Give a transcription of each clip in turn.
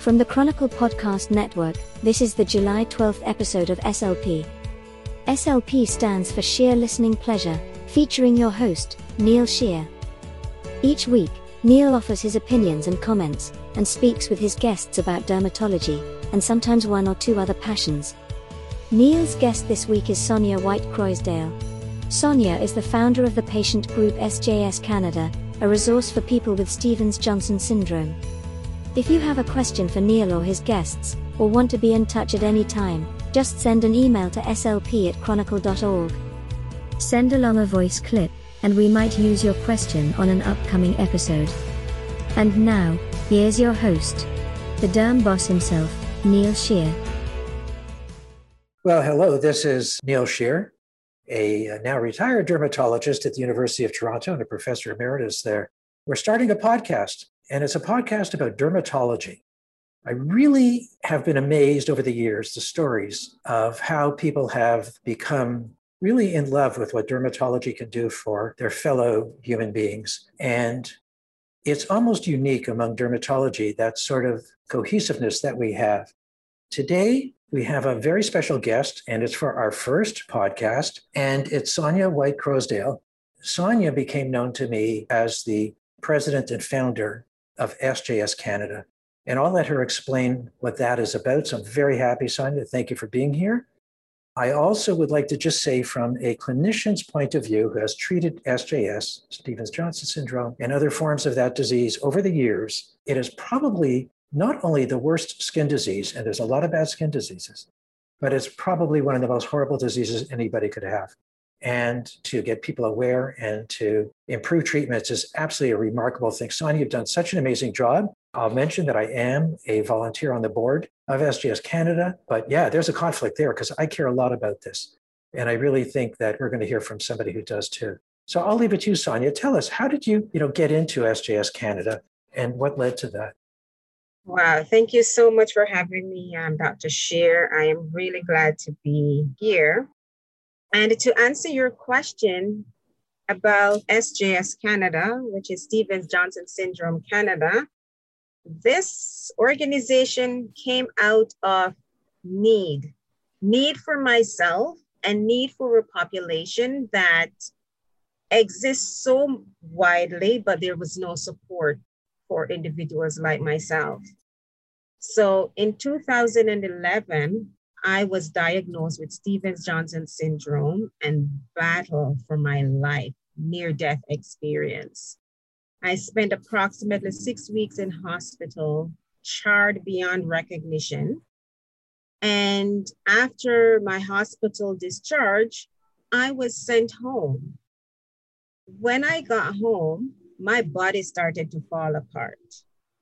From the Chronicle Podcast Network, this is the July 12th episode of SLP. SLP stands for Sheer Listening Pleasure, featuring your host, Neil Shear. Each week, Neil offers his opinions and comments, and speaks with his guests about dermatology, and sometimes one or two other passions. Neil's guest this week is Sonia White Croisdale. Sonia is the founder of the patient group SJS Canada, a resource for people with Stevens Johnson syndrome. If you have a question for Neil or his guests, or want to be in touch at any time, just send an email to slp at chronicle.org. Send along a voice clip, and we might use your question on an upcoming episode. And now, here's your host, the derm boss himself, Neil Shear. Well, hello, this is Neil Shear, a now retired dermatologist at the University of Toronto and a professor emeritus there. We're starting a podcast and it's a podcast about dermatology. I really have been amazed over the years, the stories of how people have become really in love with what dermatology can do for their fellow human beings. And it's almost unique among dermatology, that sort of cohesiveness that we have. Today, we have a very special guest, and it's for our first podcast, and it's Sonia White Croisdale. Sonia became known to me as the president and founder of SJS Canada. And I'll let her explain what that is about. So I'm very happy, Sonia. Thank you for being here. I also would like to just say, from a clinician's point of view who has treated SJS, Stevens Johnson syndrome, and other forms of that disease over the years, it is probably not only the worst skin disease, and there's a lot of bad skin diseases, but it's probably one of the most horrible diseases anybody could have and to get people aware and to improve treatments is absolutely a remarkable thing. Sonia, you've done such an amazing job. I'll mention that I am a volunteer on the board of SJS Canada, but yeah, there's a conflict there because I care a lot about this. And I really think that we're going to hear from somebody who does too. So I'll leave it to you, Sonia. Tell us, how did you, you know, get into SJS Canada and what led to that? Wow, thank you so much for having me, um, Dr. Shear. I am really glad to be here. And to answer your question about SJS Canada, which is Stevens Johnson Syndrome Canada, this organization came out of need need for myself and need for a population that exists so widely, but there was no support for individuals like myself. So in 2011, I was diagnosed with Stevens Johnson syndrome and battle for my life, near death experience. I spent approximately six weeks in hospital, charred beyond recognition. And after my hospital discharge, I was sent home. When I got home, my body started to fall apart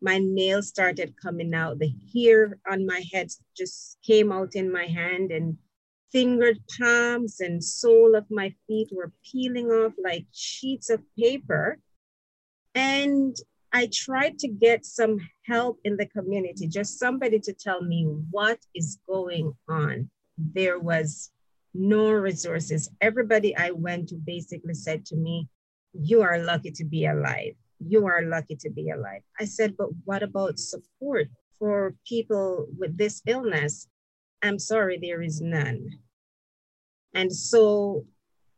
my nails started coming out. The hair on my head just came out in my hand, and fingered palms and sole of my feet were peeling off like sheets of paper. And I tried to get some help in the community, just somebody to tell me what is going on. There was no resources. Everybody I went to basically said to me, You are lucky to be alive you are lucky to be alive. I said, but what about support for people with this illness? I'm sorry, there is none. And so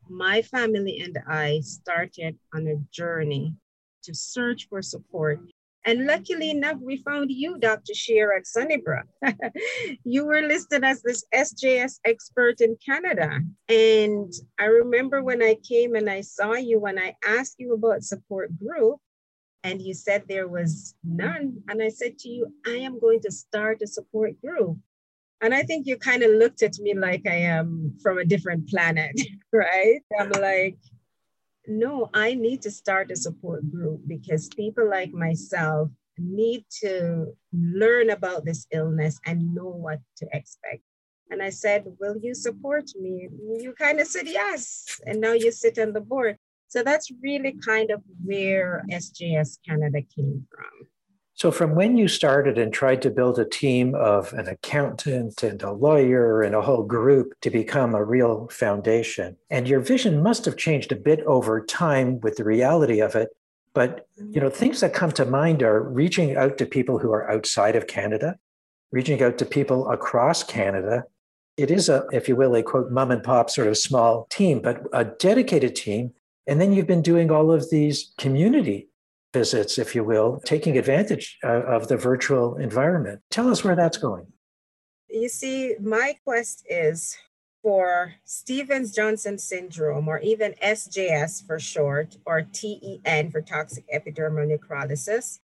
my family and I started on a journey to search for support. And luckily enough, we found you, Dr. Shear at Sunnybrook. you were listed as this SJS expert in Canada. And I remember when I came and I saw you, when I asked you about support group, and you said there was none. And I said to you, I am going to start a support group. And I think you kind of looked at me like I am from a different planet, right? I'm like, no, I need to start a support group because people like myself need to learn about this illness and know what to expect. And I said, Will you support me? You kind of said yes. And now you sit on the board. So that's really kind of where SJS Canada came from. So, from when you started and tried to build a team of an accountant and a lawyer and a whole group to become a real foundation, and your vision must have changed a bit over time with the reality of it. But you know, things that come to mind are reaching out to people who are outside of Canada, reaching out to people across Canada. It is a, if you will, a quote mom and pop sort of small team, but a dedicated team. And then you've been doing all of these community visits, if you will, taking advantage of the virtual environment. Tell us where that's going. You see, my quest is for Stevens Johnson syndrome, or even SJS for short, or TEN for toxic epidermal necrolysis.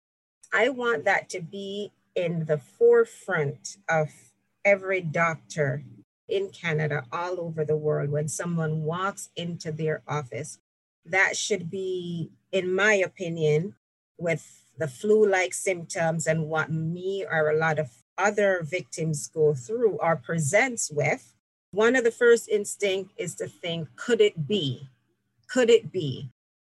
I want that to be in the forefront of every doctor in Canada, all over the world, when someone walks into their office. That should be, in my opinion, with the flu like symptoms and what me or a lot of other victims go through or presents with one of the first instinct is to think, could it be? Could it be?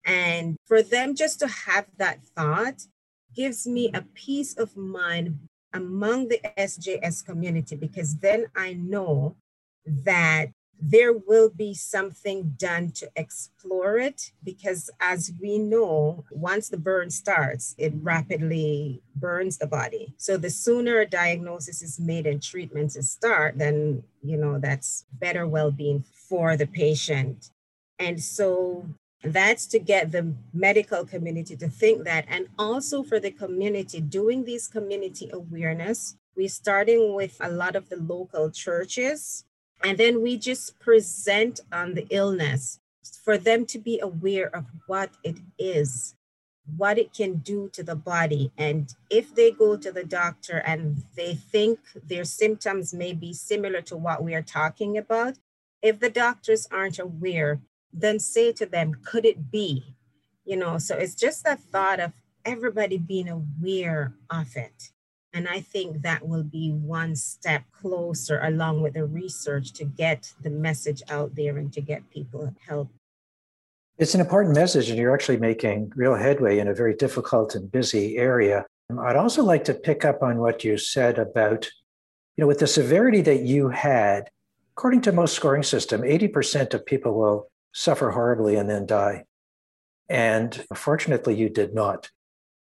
And for them just to have that thought gives me a peace of mind among the SJS community because then I know that there will be something done to explore it because as we know once the burn starts it rapidly burns the body. So the sooner a diagnosis is made and treatments is start then you know that's better well-being for the patient. And so that's to get the medical community to think that. And also for the community doing these community awareness we're starting with a lot of the local churches and then we just present on the illness for them to be aware of what it is, what it can do to the body. And if they go to the doctor and they think their symptoms may be similar to what we are talking about, if the doctors aren't aware, then say to them, could it be? You know, so it's just that thought of everybody being aware of it. And I think that will be one step closer, along with the research, to get the message out there and to get people help. It's an important message, and you're actually making real headway in a very difficult and busy area. I'd also like to pick up on what you said about, you know, with the severity that you had, according to most scoring system, 80% of people will suffer horribly and then die. And fortunately, you did not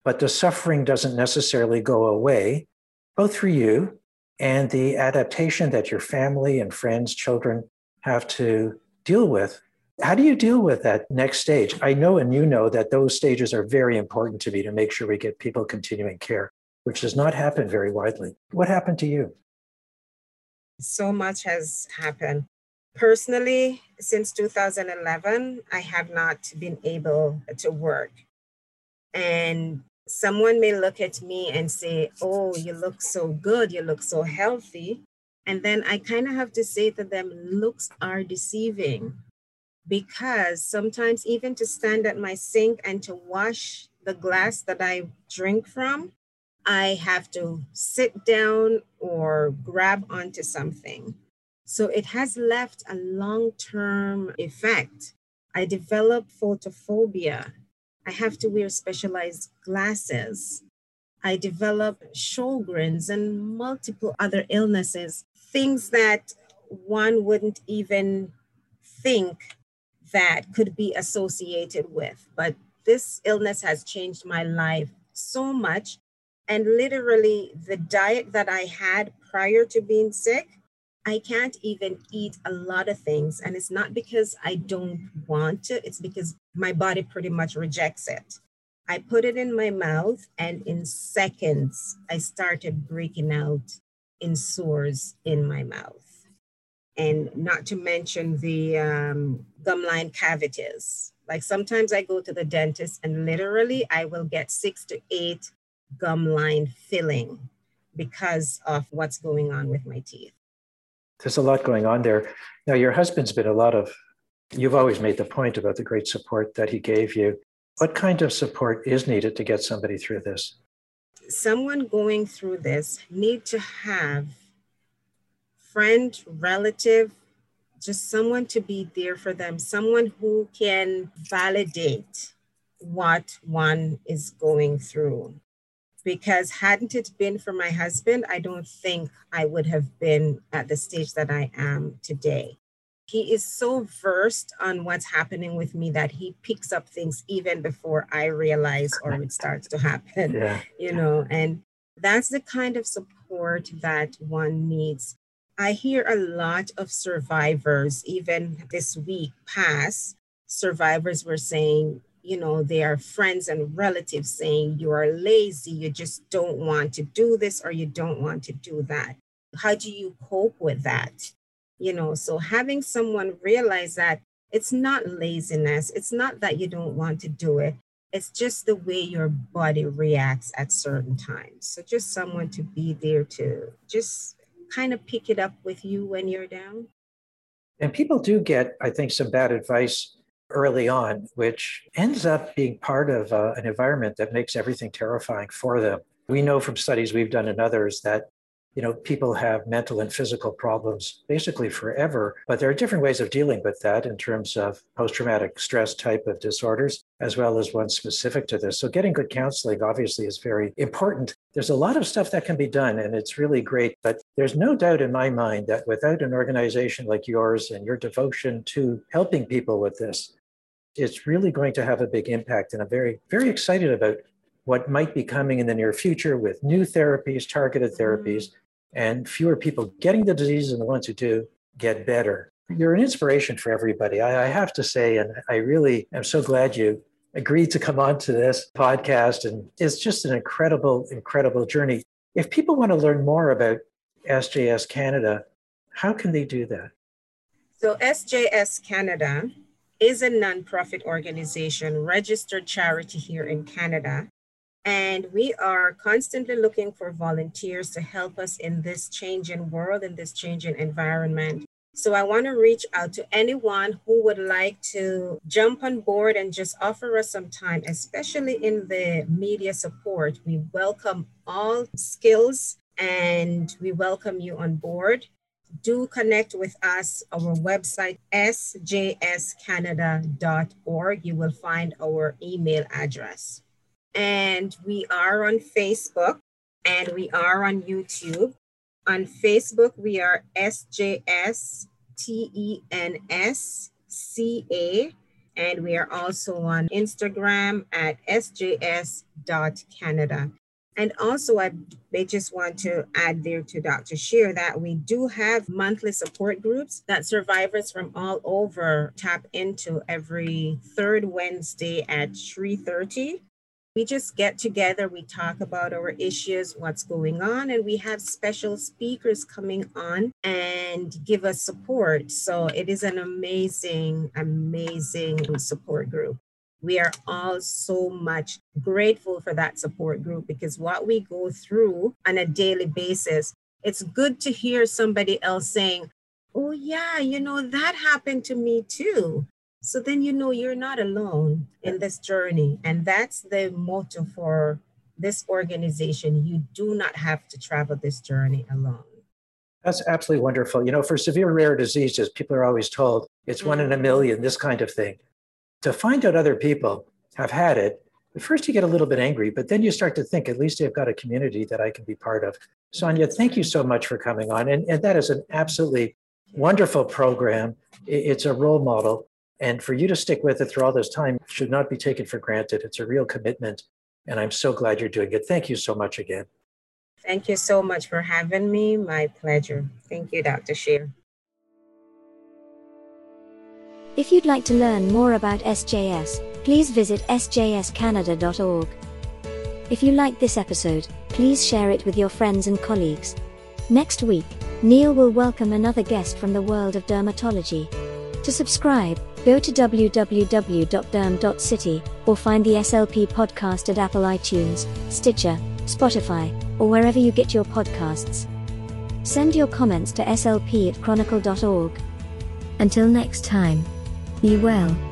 but the suffering doesn't necessarily go away, both for you and the adaptation that your family and friends, children have to deal with. How do you deal with that next stage? I know and you know that those stages are very important to me to make sure we get people continuing care, which does not happen very widely. What happened to you? So much has happened. Personally, since 2011, I have not been able to work. And someone may look at me and say, Oh, you look so good, you look so healthy. And then I kind of have to say to them, looks are deceiving because sometimes, even to stand at my sink and to wash the glass that I drink from, I have to sit down or grab onto something. So it has left a long term effect. I developed photophobia I have to wear specialized glasses. I develop Sjogren's and multiple other illnesses, things that one wouldn't even think that could be associated with. But this illness has changed my life so much. And literally, the diet that I had prior to being sick I can't even eat a lot of things. And it's not because I don't want to, it's because my body pretty much rejects it. I put it in my mouth, and in seconds, I started breaking out in sores in my mouth. And not to mention the um, gum line cavities. Like sometimes I go to the dentist, and literally, I will get six to eight gum line filling because of what's going on with my teeth there's a lot going on there. Now, your husband's been a lot of, you've always made the point about the great support that he gave you. What kind of support is needed to get somebody through this? Someone going through this need to have friend, relative, just someone to be there for them, someone who can validate what one is going through because hadn't it been for my husband, I don't think I would have been at the stage that I am today. he is so versed on what's happening with me that he picks up things even before I realize or it starts to happen. Yeah. You know, and that's the kind of support that one needs. I hear a lot of survivors, even this week past, survivors were saying, you know, their friends and relatives saying, you are lazy, you just don't want to do this or you don't want to do that. How do you cope with that? You know, so having someone realize that it's not laziness, it's not that you don't want to do it, it's just the way your body reacts at certain times. So just someone to be there to just kind of pick it up with you when you're down. And people do get, I think, some bad advice early on, which ends up being part of uh, an environment that makes everything terrifying for them. We know from studies we've done and others that you know people have mental and physical problems basically forever but there are different ways of dealing with that in terms of post-traumatic stress type of disorders as well as ones specific to this so getting good counseling obviously is very important there's a lot of stuff that can be done and it's really great but there's no doubt in my mind that without an organization like yours and your devotion to helping people with this it's really going to have a big impact. And I'm very, very excited about what might be coming in the near future with new therapies, targeted mm-hmm. therapies, and fewer people getting the disease and the ones who do get better. You're an inspiration for everybody. I, I have to say, and I really am so glad you agreed to come on to this podcast. And it's just an incredible, incredible journey. If people want to learn more about SJS Canada, how can they do that? So, SJS Canada is a nonprofit organization, registered charity here in Canada. And we are constantly looking for volunteers to help us in this changing world, in this changing environment. So I want to reach out to anyone who would like to jump on board and just offer us some time, especially in the media support. We welcome all skills and we welcome you on board do connect with us. Our website, sjscanada.org. You will find our email address. And we are on Facebook and we are on YouTube. On Facebook, we are SJSTENSCA. And we are also on Instagram at sjs.canada. And also, I may just want to add there to Dr. Shear that we do have monthly support groups that survivors from all over tap into every third Wednesday at 3:30. We just get together, we talk about our issues, what's going on, and we have special speakers coming on and give us support. So it is an amazing, amazing support group we are all so much grateful for that support group because what we go through on a daily basis, it's good to hear somebody else saying, Oh, yeah, you know, that happened to me too. So then you know you're not alone in this journey. And that's the motto for this organization. You do not have to travel this journey alone. That's absolutely wonderful. You know, for severe rare diseases, people are always told it's mm-hmm. one in a mm-hmm. million, this kind of thing to find out other people have had it, at first you get a little bit angry, but then you start to think, at least I've got a community that I can be part of. Sonia, thank you so much for coming on. And, and that is an absolutely wonderful program. It's a role model. And for you to stick with it through all this time should not be taken for granted. It's a real commitment. And I'm so glad you're doing it. Thank you so much again. Thank you so much for having me. My pleasure. Thank you, Dr. Shear. If you'd like to learn more about SJS, please visit sjscanada.org. If you liked this episode, please share it with your friends and colleagues. Next week, Neil will welcome another guest from the world of dermatology. To subscribe, go to www.derm.city or find the SLP podcast at Apple iTunes, Stitcher, Spotify, or wherever you get your podcasts. Send your comments to slp at chronicle.org. Until next time. Be well.